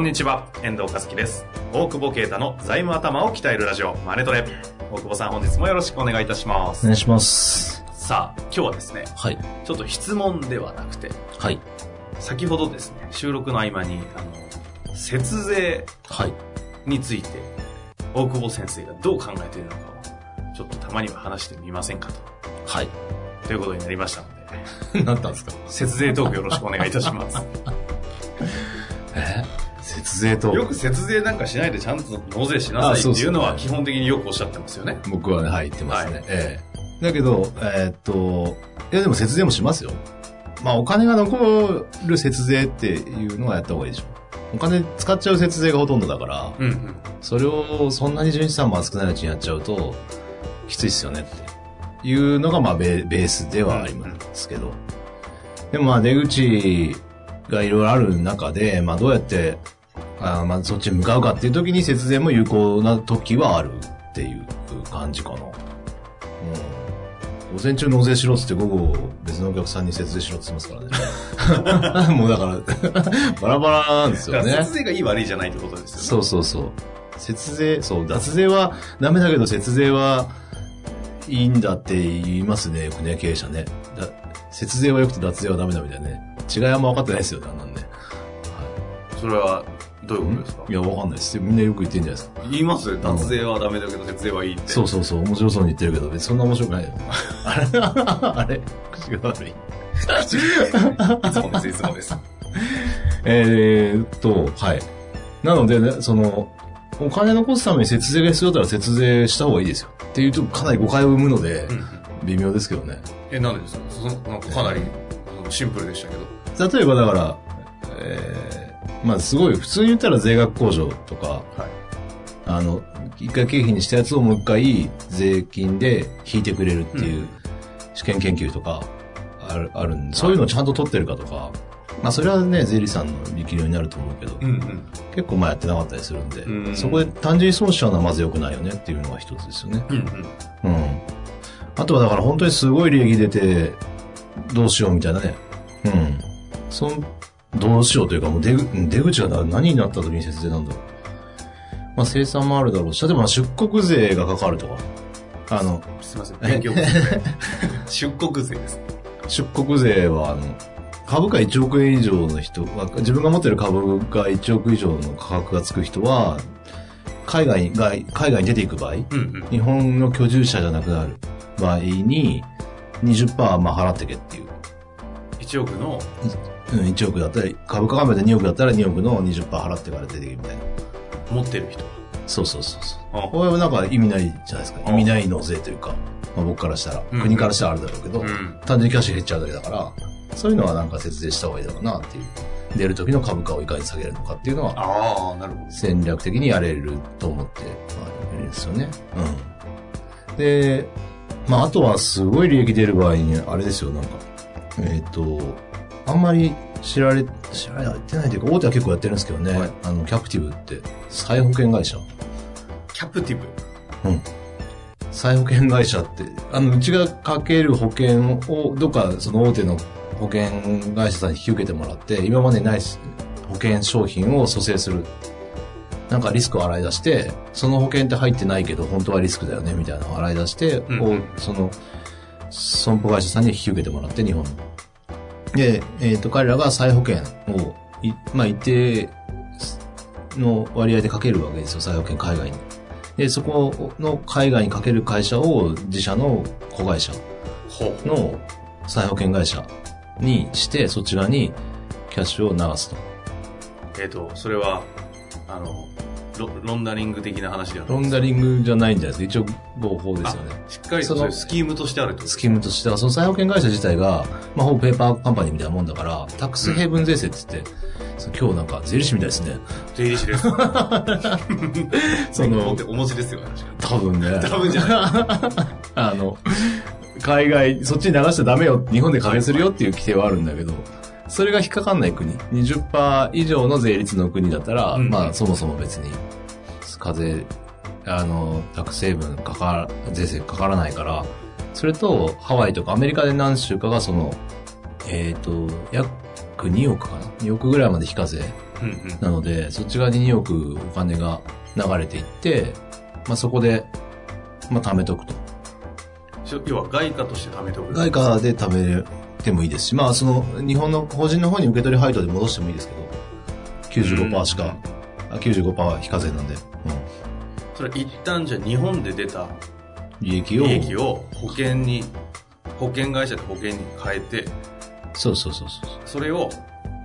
こんにちは、遠藤和樹です。大久保啓太の財務頭を鍛えるラジオ、マネトレ。大久保さん、本日もよろしくお願いいたします。お願いします。さあ、今日はですね、はい。ちょっと質問ではなくて、はい。先ほどですね、収録の合間に、あの、節税はい。について、大久保先生がどう考えているのかを、ちょっとたまには話してみませんかと。はい。ということになりましたので、なったんですか？節税トークよろしくお願いいたします。え節税と。よく節税なんかしないでちゃんと納税しなさいっていうのは基本的によくおっしゃってますよね。僕はね、はい、言ってますね。はいええだけど、えーっと、いやでも節税もしますよ。まあお金が残る節税っていうのはやった方がいいでしょ。お金使っちゃう節税がほとんどだから、うんうん。それをそんなに純資産も少ないのうちにやっちゃうと、きついっすよねっていうのがまあベベースではありますけど。でもまあ出口がいろいろある中で、まあどうやって、あーまあそっちに向かうかっていう時に節税も有効な時はあるっていう感じかな。うん。午前中納税しろっつって午後別のお客さんに節税しろって言ってますからね。もうだから、バラバラなんですよね。節税がいい悪いじゃないってことですよね。そうそうそう。節税、そう、脱税はダメだけど節税はいいんだって言いますね、よくね、経営者ね。だ節税は良くて脱税はダメだみたいなね。違いはあんま分かってないですよね、あんなんね。それは、どういうことですか？いや、分かんないですよ。みんなよく言ってんじゃないですか。言います？脱税はダメだけど節税はいいって。そうそうそう、面白そうに言ってるけど、別にそんな面白くないよ。あれ？あれ？口が悪い。いつもです、いつもです。えーっと、はい。なのでね、その、お金残すために節税が必要だったら節税した方がいいですよ。っていうとかなり誤解を生むので、微妙ですけどね。え、なんでですか？そのなんかかなりシンプルでしたけど。例えばだから、えー、まあすごい、普通に言ったら税額控除とか、はい。あの、一回経費にしたやつをもう一回税金で引いてくれるっていう試験研究とかある、あるんで、そういうのをちゃんと取ってるかとか、まあそれはね、税理士さんの力量になると思うけど、うんうん。結構まあやってなかったりするんで、うんそこで単純に損しちゃうのはまず良くないよねっていうのが一つですよね。うんうん。うん。あとはだから本当にすごい利益出て、どうしようみたいなね。うん。そん、どうしようというかもう出ぐ出口がな何になった時に節税なんだろう。まあ生産もあるだろうし、例えば出国税がかかるとか。あの、すいません。勉強。出国税です。出国税はあの、株価1億円以上の人は、自分が持ってる株が1億以上の価格がつく人は、海外に、外海外に出ていく場合、うんうん。日本の居住者じゃなくなる場合に、20%まあ払ってけっていう。1億の、うん、1億だったら、株価がで2億だったら2億の20%払ってから出てけみたいな。持ってる人。そうそうそうそう。あこれはなんか意味ないじゃないですか。あ意味ない納税というか、まあ僕からしたら、うん国からしたらあるだろうけど、うん。単純にキャッシュ減っちゃうだけだから、そういうのはなんか節税した方がいいだろうなっていう。出る時の株価をいかに下げるのかっていうのは、ああ、なるほど。戦略的にやれると思って、まあ、いるんですよね。うん。で、まあ、あとはすごい利益出る場合に、あれですよ、なんか、えっ、と、あんまり知られ、知られてないというか、大手は結構やってるんですけどね、はいあの、キャプティブって、再保険会社。キャプティブ？うん。再保険会社って、あの、うちがかける保険を、どっかその大手の保険会社さんに引き受けてもらって、今までにない保険商品を蘇生する。なんかリスクを洗い出して、その保険って入ってないけど、本当はリスクだよね、みたいなのを洗い出して、うんその、損保会社さんに引き受けてもらって、日本の。で、えっ、と、彼らが再保険を、いまあ、一定の割合でかけるわけですよ、再保険海外に。で、そこの海外にかける会社を自社の子会社。の再保険会社にして、そっち側にキャッシュを流すと。えっ、と、それは、あの、ロロンダリング的な話ではロンダリングじゃないんじゃないですか。一応合法ですよね。しっかりとそういうスキームとしてあるとスキームとしては、その再保険会社自体が、まあ、ほぼペーパーカンパニーみたいなもんだから、タックスヘイブン税制って言って、そう今日なんか税理士みたいですね。税理士です。その、お持ちですよ、多分ね。多分じゃない。あの、海外、そっちに流しちゃダメよ、日本で課税するよっていう規定はあるんだけど、それが引っかかんない国、20%以上の税率の国だったら、うんまあそもそも別に、課税、あの、タックス成分かか、税制かからないから、それと、ハワイとかアメリカで何州かがその、えっ、と、約2億かな ?2 億ぐらいまで非課税。なので、そっち側に2億お金が流れていって、まあそこで、まあ貯めとくと。要は外貨として貯めておく。外貨で貯めてもいいですし、まあその、日本の法人の方に受け取り配当で戻してもいいですけど、95%しか、あ95%は非課税なんで、うん。それ一旦じゃあ日本で出た利益を。利益を保険に、保険会社で保険に変えて、そうそうそうそう。それを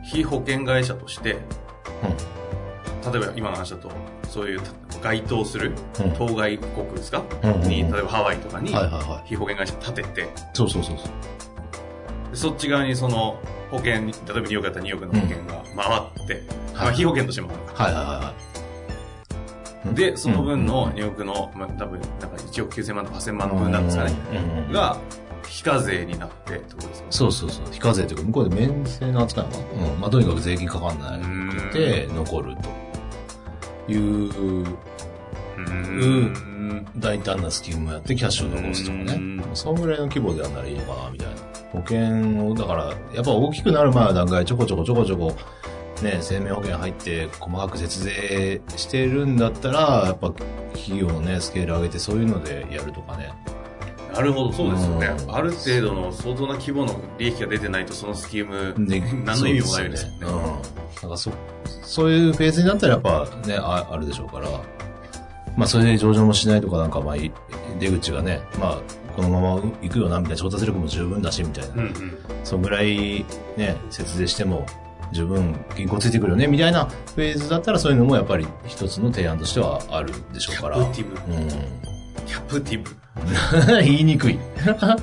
非保険会社として、例えば今の話だと、そういう該当するうん当該国ですか、うんうんうんに、例えばハワイとかに。非保険会社立てて、そうそうそうそう。でそっち側にその保険に、例えば2億だったら2億の保険が回って、まあ非保険としてもはいはいはいはい。で、その分のうん2億の、まあ、多分、なんか1億9000万とか8000万の分なんですかね。うんうんうんが、非課税になってってことですよね。そうそうそう。非課税というか、向こうで免税の扱いなのかな？うん。まあとにかく税金かかんない。んで、残るといううーん。大胆なスキームをやってキャッシュを残すとかねうん。そんぐらいの規模でやんならいいのかな、みたいな。保険を、だから、やっぱ大きくなる前の段階ちょこちょこちょこちょこ、ね、生命保険入って細かく節税してるんだったら、やっぱ企業のね、スケール上げてそういうのでやるとかね。なるほど、そうですよね。うんある程度の相当な規模の利益が出てないと、そのスキーム、で何の意味もないですよね。うん。なんかそ、そういうフェーズになったらやっぱね、ああるでしょうから。まあそれで上場もしないとかなんかまあい出口がね、まあこのまま行くよなみたいな調達力も十分だしみたいな。うんうん。そんぐらいね、節税しても十分銀行ついてくるよね、みたいなフェーズだったらそういうのもやっぱり一つの提案としてはあるでしょうから。キャプティブ。うキャプティブ。ん。言いにくい。なるほど。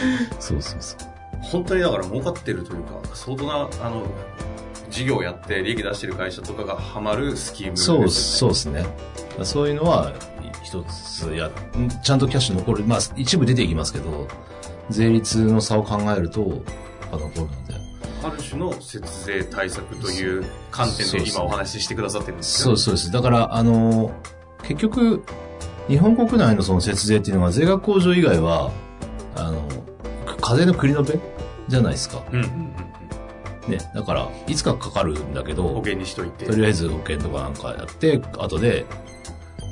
そうそうそう。本当にだから儲かってるというか、相当な、あの、事業をやって利益出してる会社とかがハマるスキームですよね。そう、そうですね。そういうのは一つや、ちゃんとキャッシュ残る。まあ一部出ていきますけど、税率の差を考えると、やっぱ残るので。ある種の節税対策という観点で今お話ししてくださってるんですよそうそうです。だから、あの、結局、日本国内のその節税っていうのは税額控除以外は、あの、課税の繰り延べじゃないですか。うんうんうんね。だから、いつかかかるんだけうん。保ど、険にしといて。とりあえず保険とかなんかやって、後で、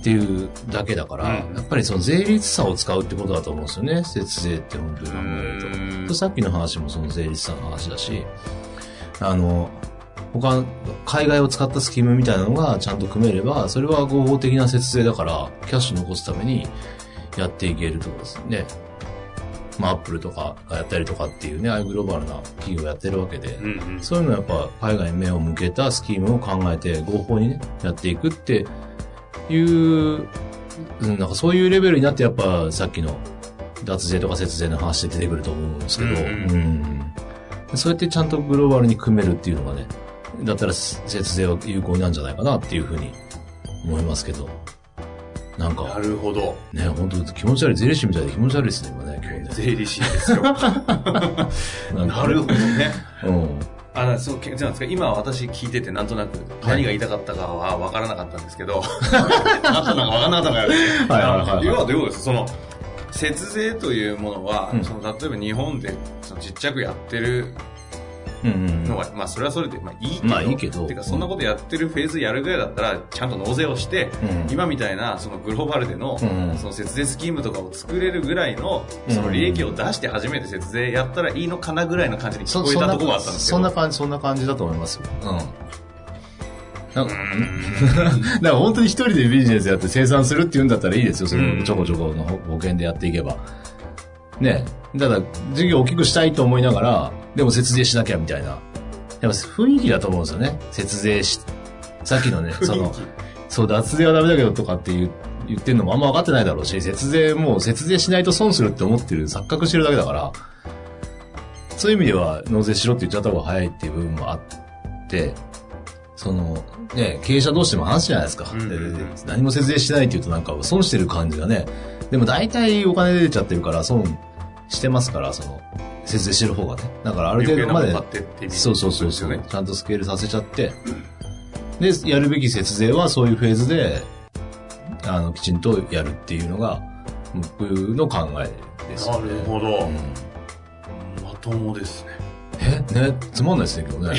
っていうだけだから、うんやっぱりその税率差を使うってことだと思うんですよね。節税って本当に考えると。さっきの話もその税率差の話だし、あの、他、海外を使ったスキームみたいなのがちゃんと組めれば、それは合法的な節税だから、キャッシュ残すためにやっていけるってことですね。まあ、アップルとかがやったりとかっていうね、ああいうグローバルな企業やってるわけで、うんうん。そういうのはやっぱ海外に目を向けたスキームを考えて合法にね、やっていくっていう、うん、なんかそういうレベルになってやっぱさっきの脱税とか節税の話で出てくると思うんですけど、うんうん。そうやってちゃんとグローバルに組めるっていうのがね、だったら節税は有効なんじゃないかなっていうふうに思いますけど、なんなかるほど。ね、本当気持ち悪い、税理士みたいで気持ち悪いですね、今ね、今日ね。税理士ですよ。なるほどね。うん。あ、なそう、なんですか。今私聞いててなんとなく何が言いたかったかは分からなかったんですけど、なんとなく分からなかったから、はいはいはい要はどういうことですその、節税というものは、うんその例えば日本でそのちっちゃくやってるうんうんまあそれはそれで、まあいいけど、まあいいけどてかそんなことやってるフェーズやるぐらいだったら、ちゃんと納税をして、うん今みたいなそのグローバルでの、うんその節税スキームとかを作れるぐらいの、うんその利益を出して初めて節税やったらいいのかなぐらいの感じに聞こえたところがあったんですけど。そんな感じ、そんな感じだと思いますよ。うん。なんか、だから本当に一人でビジネスやって生産するっていうんだったらいいですよ。そうんのちょこちょこの保険でやっていけば。ね。ただ、事業を大きくしたいと思いながら、でも節税しなきゃみたいな。やっぱ雰囲気だと思うんですよね。節税し、さっきのね、その、そう、脱税はダメだけどとかって言う言ってるのもあんま分かってないだろうし、節税もう節税しないと損するって思ってる、錯覚してるだけだから、そういう意味では納税しろって言っちゃった方が早いっていう部分もあって、その、ね、経営者同士でも話じゃないですか。何も節税しないって言うとなんか損してる感じがね。でも大体お金出ちゃってるから損してますから、その、節税してる方がね。だからある程度までそうそうそう。ちゃんとスケールさせちゃって、で、やるべき節税はそういうフェーズで、あの、きちんとやるっていうのが、僕の考えですね。るほど。うんまともですね。え？ね、つまんないですね、けどね。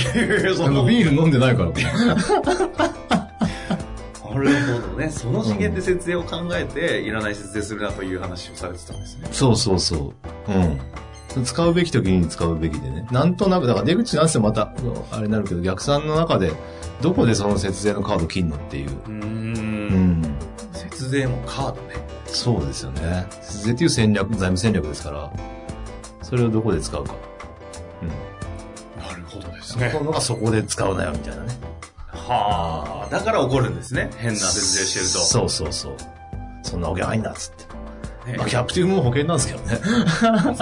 ビール飲んでないから。なるほどね。その次元で節税を考えて、いらない節税するなという話をされてたんですね。そうそうそう。うん。使うべき時に使うべきでね。なんとなく、だから出口なんせまた、あれになるけど、逆算の中で、どこでその節税のカード切んのっていう。うー。うんん。節税もカードね。そうですよね。節税っていう戦略、財務戦略ですから、それをどこで使うか。うん。なるほどですそこのがそこで使うなよ、みたいなね。はあ。だから怒るんですね。変な節税してると。そうそうそう。そんな保険入んな、つって。ねまあ、キャプティブも保険なんですけどね。確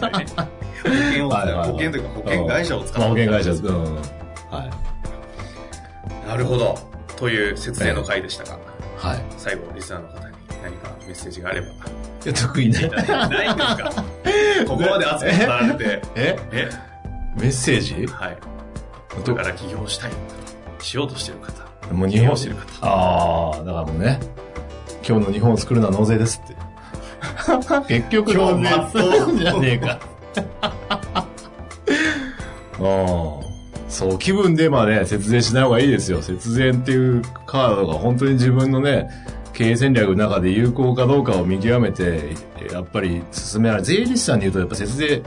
かにね。保険を、はいはいはい保険というか保険会社を使まあ、保険会社。うん。はい。なるほど。という節税の回でしたが、はい。最後、リスナーの方に何かメッセージがあれば。いや、得意ね。ないんですか？ここまで熱く語られて。え？え？メッセージ？はい。これから起業したい、しようとしてる方。もう日本してる方。ああ、だからもうね、今日の日本を作るのは納税ですって。結局納税今日まっとうじゃねえか。ああ。そう、気分でまあね、節税しない方がいいですよ。節税っていうカードが本当に自分のね、経営戦略の中で有効かどうかを見極めて、やっぱり進められる。税理士さんに言うとやっぱ節税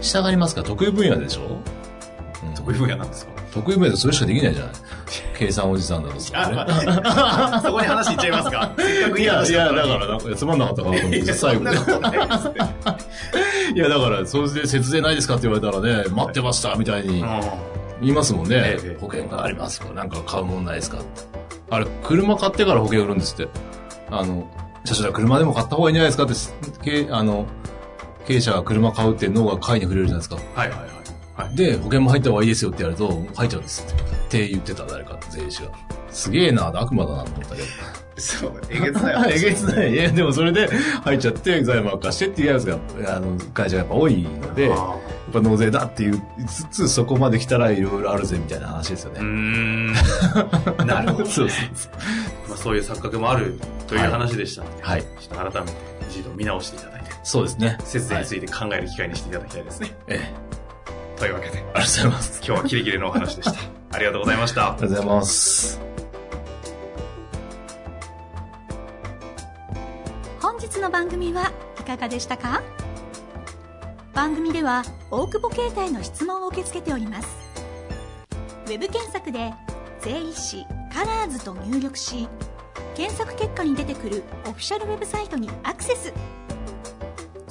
したがりますか？ら得意分野でしょ、うん得意分野なんですか？得意分野でそれしかできないじゃない 計算おじさんだとさ、ね。あ、そこに話いっちゃいますか いや、いや、だから、つまんなかったかなと思って、いや、そ最後で。いや、だから、それで節税ないですかって言われたらね、待ってました、みたいにう言いますもんねええ。保険がありますとか、なんか買うもんないですか？あれ、車買ってから保険売るんですって。あの、社長は車でも買った方がいいんじゃないですかって、けあの、経営者が車買うって脳が買いに触れるじゃないですか。んはいはいで、保険も入った方がいいですよってやると、入っちゃうんですって。言ってた、誰か、税理士が。すげえな、悪魔だなと思ったけど。そう、えげつない話 えげつない。いや、でもそれで入っちゃって、財務悪化してっていうやつが、あの、会社がやっぱ多いので、やっあぱ納税だっていうつつ、そこまで来たらいろいろあるぜみたいな話ですよーう。ん。なるほど、ね。そうそうまあ、そういう錯覚もあるという話でしたので、はい。ちょっと改めて一度見直していただいて、そうですね。節税につはいいて考える機会にしていただきたいですね。ええ、というわけで、ありがとうございます。今日はキレキレのお話でした。ありがとうございましたあ。りがとうございます。本日の番組はいかがでしたか？番組では大久保携帯の質問を受け付けておりますウェブ検索で「税理士カラーズと入力し検索結果に出てくるオフィシャルウェブサイトにアクセス